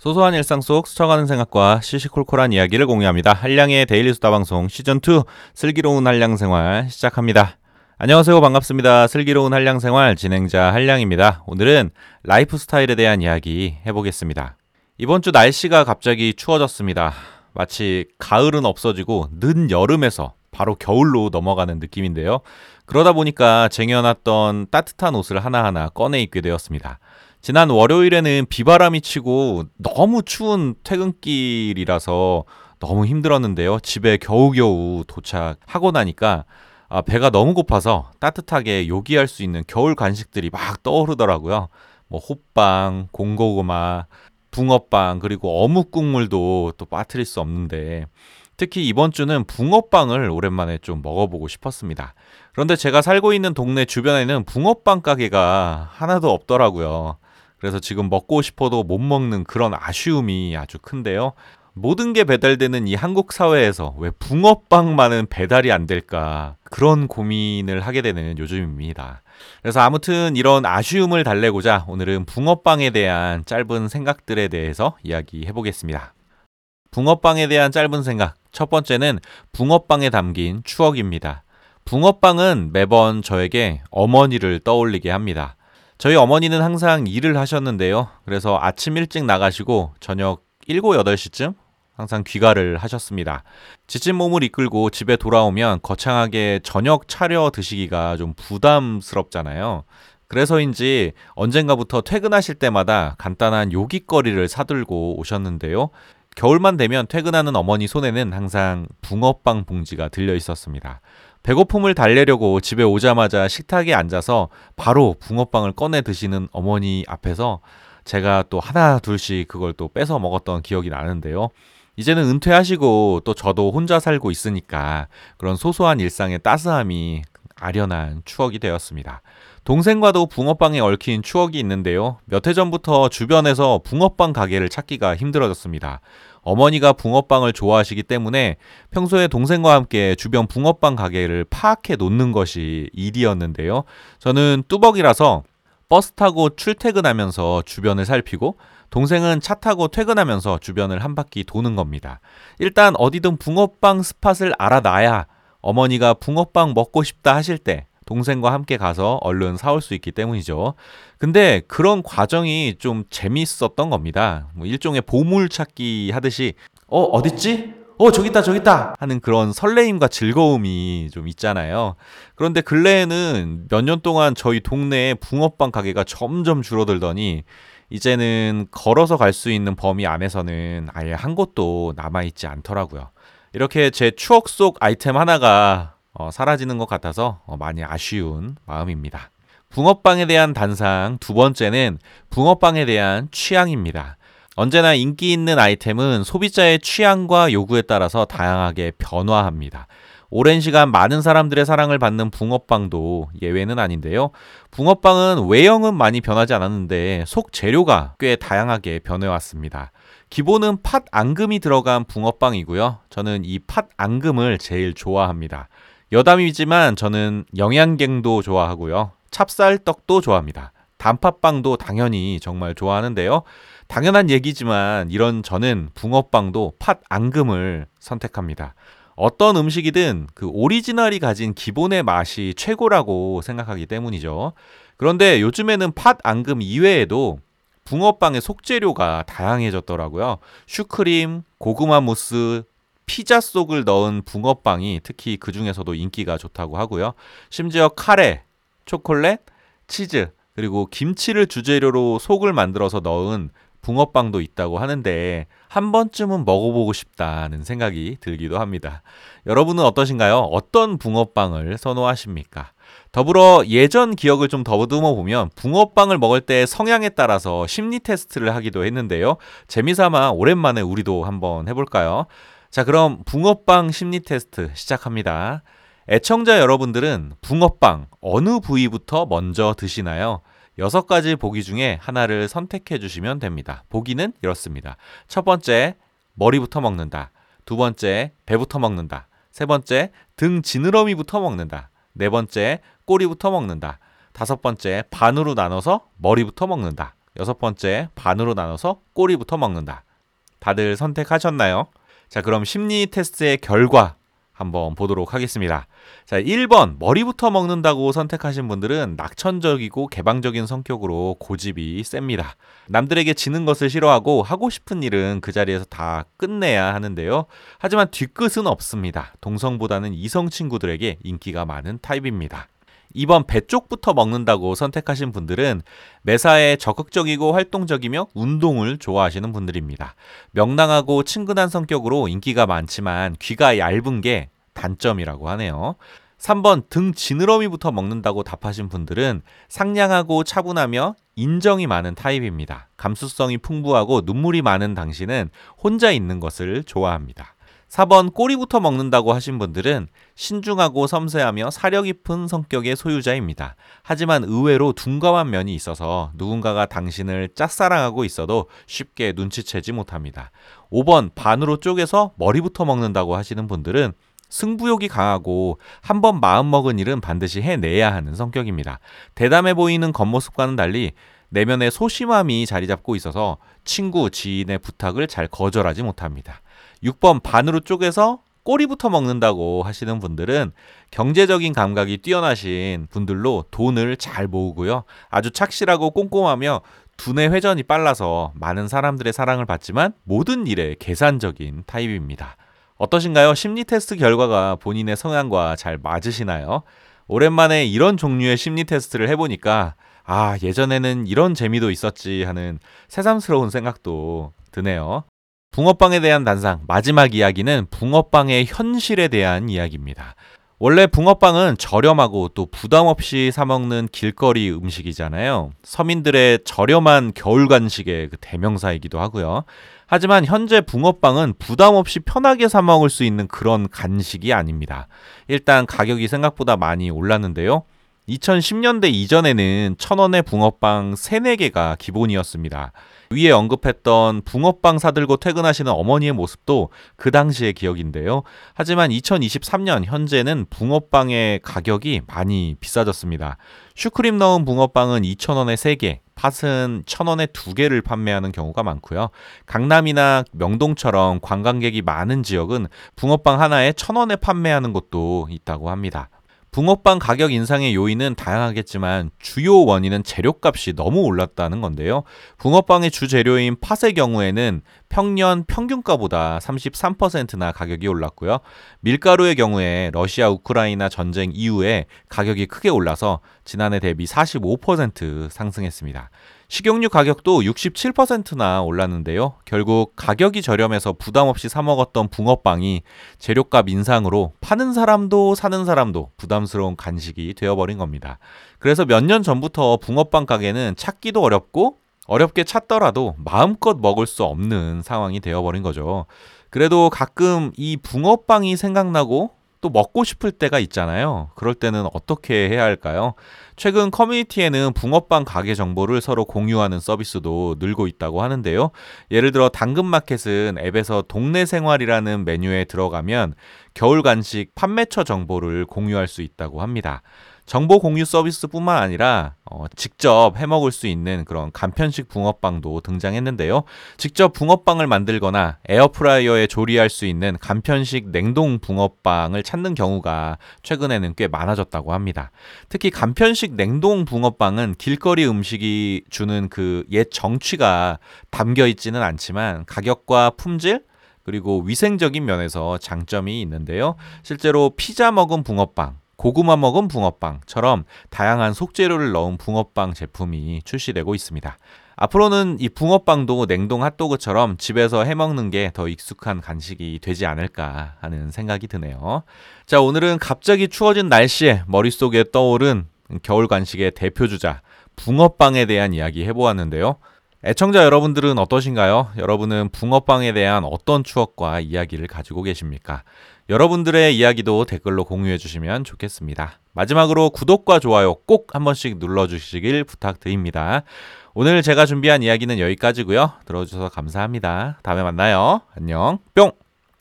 소소한 일상 속 스쳐가는 생각과 시시콜콜한 이야기를 공유합니다. 한량의 daily 수다 방송 시즌 2 슬기로운 한량 생활 시작합니다. 안녕하세요. 반갑습니다. 슬기로운 한량 생활 진행자 한량입니다. 오늘은 라이프 스타일에 대한 이야기 해보겠습니다. 이번 주 날씨가 갑자기 추워졌습니다. 마치 가을은 없어지고 늦 여름에서 바로 겨울로 넘어가는 느낌인데요. 그러다 보니까 쟁여놨던 따뜻한 옷을 하나하나 꺼내 입게 되었습니다. 지난 월요일에는 비바람이 치고 너무 추운 퇴근길이라서 너무 힘들었는데요. 집에 겨우겨우 도착하고 나니까 아, 배가 너무 고파서 따뜻하게 요기할 수 있는 겨울 간식들이 막 떠오르더라고요. 뭐 호빵, 공고구마, 붕어빵 그리고 어묵 국물도 또 빠뜨릴 수 없는데 특히 이번 주는 붕어빵을 오랜만에 좀 먹어보고 싶었습니다. 그런데 제가 살고 있는 동네 주변에는 붕어빵 가게가 하나도 없더라고요. 그래서 지금 먹고 싶어도 못 먹는 그런 아쉬움이 아주 큰데요. 모든 게 배달되는 이 한국 사회에서 왜 붕어빵만은 배달이 안 될까 그런 고민을 하게 되는 요즘입니다. 그래서 아무튼 이런 아쉬움을 달래고자 오늘은 붕어빵에 대한 짧은 생각들에 대해서 이야기해 보겠습니다. 붕어빵에 대한 짧은 생각. 첫 번째는 붕어빵에 담긴 추억입니다. 붕어빵은 매번 저에게 어머니를 떠올리게 합니다. 저희 어머니는 항상 일을 하셨는데요. 그래서 아침 일찍 나가시고 저녁 7, 8시쯤 항상 귀가를 하셨습니다. 지친 몸을 이끌고 집에 돌아오면 거창하게 저녁 차려 드시기가 좀 부담스럽잖아요. 그래서인지 언젠가부터 퇴근하실 때마다 간단한 요깃거리를 사들고 오셨는데요. 겨울만 되면 퇴근하는 어머니 손에는 항상 붕어빵 봉지가 들려 있었습니다. 배고픔을 달래려고 집에 오자마자 식탁에 앉아서 바로 붕어빵을 꺼내 드시는 어머니 앞에서 제가 또 하나 둘씩 그걸 또 뺏어 먹었던 기억이 나는데요. 이제는 은퇴하시고 또 저도 혼자 살고 있으니까 그런 소소한 일상의 따스함이 아련한 추억이 되었습니다. 동생과도 붕어빵에 얽힌 추억이 있는데요. 몇 해 전부터 주변에서 붕어빵 가게를 찾기가 힘들어졌습니다. 어머니가 붕어빵을 좋아하시기 때문에 평소에 동생과 함께 주변 붕어빵 가게를 파악해 놓는 것이 일이었는데요. 저는 뚜벅이라서 버스 타고 출퇴근하면서 주변을 살피고 동생은 차 타고 퇴근하면서 주변을 한 바퀴 도는 겁니다. 일단 어디든 붕어빵 스팟을 알아놔야 어머니가 붕어빵 먹고 싶다 하실 때 동생과 함께 가서 얼른 사올 수 있기 때문이죠. 근데 그런 과정이 좀 재미있었던 겁니다. 뭐 일종의 보물 찾기 하듯이 어 어딨지? 어 저기 있다 저기 있다 하는 그런 설레임과 즐거움이 좀 있잖아요. 그런데 근래에는 몇 년 동안 저희 동네에 붕어빵 가게가 점점 줄어들더니 이제는 걸어서 갈 수 있는 범위 안에서는 아예 한 곳도 남아 있지 않더라고요. 이렇게 제 추억 속 아이템 하나가 어, 사라지는 것 같아서 어, 많이 아쉬운 마음입니다. 붕어빵에 대한 단상 두 번째는 붕어빵에 대한 취향입니다. 언제나 인기 있는 아이템은 소비자의 취향과 요구에 따라서 다양하게 변화합니다. 오랜 시간 많은 사람들의 사랑을 받는 붕어빵도 예외는 아닌데요. 붕어빵은 외형은 많이 변하지 않았는데 속 재료가 꽤 다양하게 변해왔습니다. 기본은 팥 앙금이 들어간 붕어빵이고요. 저는 이 팥 앙금을 제일 좋아합니다. 여담이지만 저는 영양갱도 좋아하고요. 찹쌀떡도 좋아합니다. 단팥빵도 당연히 정말 좋아하는데요. 당연한 얘기지만 이런 저는 붕어빵도 팥 앙금을 선택합니다. 어떤 음식이든 그 오리지널이 가진 기본의 맛이 최고라고 생각하기 때문이죠. 그런데 요즘에는 팥 앙금 이외에도 붕어빵의 속재료가 다양해졌더라고요. 슈크림, 고구마 무스, 피자 속을 넣은 붕어빵이 특히 그 중에서도 인기가 좋다고 하고요. 심지어 카레, 초콜릿, 치즈, 그리고 김치를 주재료로 속을 만들어서 넣은 붕어빵도 있다고 하는데 한 번쯤은 먹어보고 싶다는 생각이 들기도 합니다. 여러분은 어떠신가요? 어떤 붕어빵을 선호하십니까? 더불어 예전 기억을 좀 더듬어 보면 붕어빵을 먹을 때 성향에 따라서 심리 테스트를 하기도 했는데요. 재미삼아 오랜만에 우리도 한번 해볼까요? 자, 그럼 붕어빵 심리 테스트 시작합니다. 애청자 여러분들은 붕어빵 어느 부위부터 먼저 드시나요? 여섯 가지 보기 중에 하나를 선택해 주시면 됩니다. 보기는 이렇습니다. 첫 번째, 머리부터 먹는다. 두 번째, 배부터 먹는다. 세 번째, 등 지느러미부터 먹는다. 네 번째, 꼬리부터 먹는다. 다섯 번째, 반으로 나눠서 머리부터 먹는다. 여섯 번째, 반으로 나눠서 꼬리부터 먹는다. 다들 선택하셨나요? 자, 그럼 심리 테스트의 결과 한번 보도록 하겠습니다. 자, 1번 머리부터 먹는다고 선택하신 분들은 낙천적이고 개방적인 성격으로 고집이 셉니다. 남들에게 지는 것을 싫어하고 하고 싶은 일은 그 자리에서 다 끝내야 하는데요. 하지만 뒤끝은 없습니다. 동성보다는 이성 친구들에게 인기가 많은 타입입니다. 2번 배 쪽부터 먹는다고 선택하신 분들은 매사에 적극적이고 활동적이며 운동을 좋아하시는 분들입니다. 명랑하고 친근한 성격으로 인기가 많지만 귀가 얇은 게 단점이라고 하네요. 3번 등 지느러미부터 먹는다고 답하신 분들은 상냥하고 차분하며 인정이 많은 타입입니다. 감수성이 풍부하고 눈물이 많은 당신은 혼자 있는 것을 좋아합니다. 4번 꼬리부터 먹는다고 하신 분들은 신중하고 섬세하며 사려 깊은 성격의 소유자입니다. 하지만 의외로 둔감한 면이 있어서 누군가가 당신을 짝사랑하고 있어도 쉽게 눈치채지 못합니다. 5번 반으로 쪼개서 머리부터 먹는다고 하시는 분들은 승부욕이 강하고 한 번 마음먹은 일은 반드시 해내야 하는 성격입니다. 대담해 보이는 겉모습과는 달리 내면의 소심함이 자리 잡고 있어서 친구, 지인의 부탁을 잘 거절하지 못합니다. 6번 반으로 쪼개서 꼬리부터 먹는다고 하시는 분들은 경제적인 감각이 뛰어나신 분들로 돈을 잘 모으고요. 아주 착실하고 꼼꼼하며 두뇌 회전이 빨라서 많은 사람들의 사랑을 받지만 모든 일에 계산적인 타입입니다. 어떠신가요? 심리 테스트 결과가 본인의 성향과 잘 맞으시나요? 오랜만에 이런 종류의 심리 테스트를 해보니까 아, 예전에는 이런 재미도 있었지 하는 새삼스러운 생각도 드네요. 붕어빵에 대한 단상, 마지막 이야기는 붕어빵의 현실에 대한 이야기입니다. 원래 붕어빵은 저렴하고 또 부담 없이 사 먹는 길거리 음식이잖아요. 서민들의 저렴한 겨울 간식의 그 대명사이기도 하고요. 하지만 현재 붕어빵은 부담 없이 편하게 사 먹을 수 있는 그런 간식이 아닙니다. 일단 가격이 생각보다 많이 올랐는데요. 2010년대 이전에는 천원의 붕어빵 3, 4개가 기본이었습니다. 위에 언급했던 붕어빵 사들고 퇴근하시는 어머니의 모습도 그 당시의 기억인데요. 하지만 2023년 현재는 붕어빵의 가격이 많이 비싸졌습니다. 슈크림 넣은 붕어빵은 2,000원에 3개, 팥은 1,000원에 2개를 판매하는 경우가 많고요. 강남이나 명동처럼 관광객이 많은 지역은 붕어빵 하나에 1,000원에 판매하는 곳도 있다고 합니다. 붕어빵 가격 인상의 요인은 다양하겠지만 주요 원인은 재료값이 너무 올랐다는 건데요. 붕어빵의 주재료인 팥의 경우에는 평년 평균가보다 33%나 가격이 올랐고요. 밀가루의 경우에 러시아 우크라이나 전쟁 이후에 가격이 크게 올라서 지난해 대비 45% 상승했습니다. 식용유 가격도 67%나 올랐는데요. 결국 가격이 저렴해서 부담 없이 사 먹었던 붕어빵이 재료값 인상으로 파는 사람도 사는 사람도 부담스러운 간식이 되어버린 겁니다. 그래서 몇 년 전부터 붕어빵 가게는 찾기도 어렵고 어렵게 찾더라도 마음껏 먹을 수 없는 상황이 되어버린 거죠. 그래도 가끔 이 붕어빵이 생각나고 또 먹고 싶을 때가 있잖아요. 그럴 때는 어떻게 해야 할까요? 최근 커뮤니티에는 붕어빵 가게 정보를 서로 공유하는 서비스도 늘고 있다고 하는데요. 예를 들어 당근마켓은 앱에서 동네 생활이라는 메뉴에 들어가면 겨울 간식 판매처 정보를 공유할 수 있다고 합니다. 정보 공유 서비스뿐만 아니라 어, 직접 해 먹을 수 있는 그런 간편식 붕어빵도 등장했는데요. 직접 붕어빵을 만들거나 에어프라이어에 조리할 수 있는 간편식 냉동 붕어빵을 찾는 경우가 최근에는 꽤 많아졌다고 합니다. 특히 간편식 냉동 붕어빵은 길거리 음식이 주는 그 옛 정취가 담겨 있지는 않지만 가격과 품질 그리고 위생적인 면에서 장점이 있는데요. 실제로 피자 먹은 붕어빵 고구마 먹은 붕어빵처럼 다양한 속재료를 넣은 붕어빵 제품이 출시되고 있습니다. 앞으로는 이 붕어빵도 냉동 핫도그처럼 집에서 해 먹는 게 더 익숙한 간식이 되지 않을까 하는 생각이 드네요. 자, 오늘은 갑자기 추워진 날씨에 머릿속에 떠오른 겨울 간식의 대표 주자 붕어빵에 대한 이야기 해보았는데요. 애청자 여러분들은 어떠신가요? 여러분은 붕어빵에 대한 어떤 추억과 이야기를 가지고 계십니까? 여러분들의 이야기도 댓글로 공유해 주시면 좋겠습니다. 마지막으로 구독과 좋아요 꼭 한 번씩 눌러 주시길 부탁드립니다. 오늘 제가 준비한 이야기는 여기까지고요. 들어주셔서 감사합니다. 다음에 만나요. 안녕. 뿅!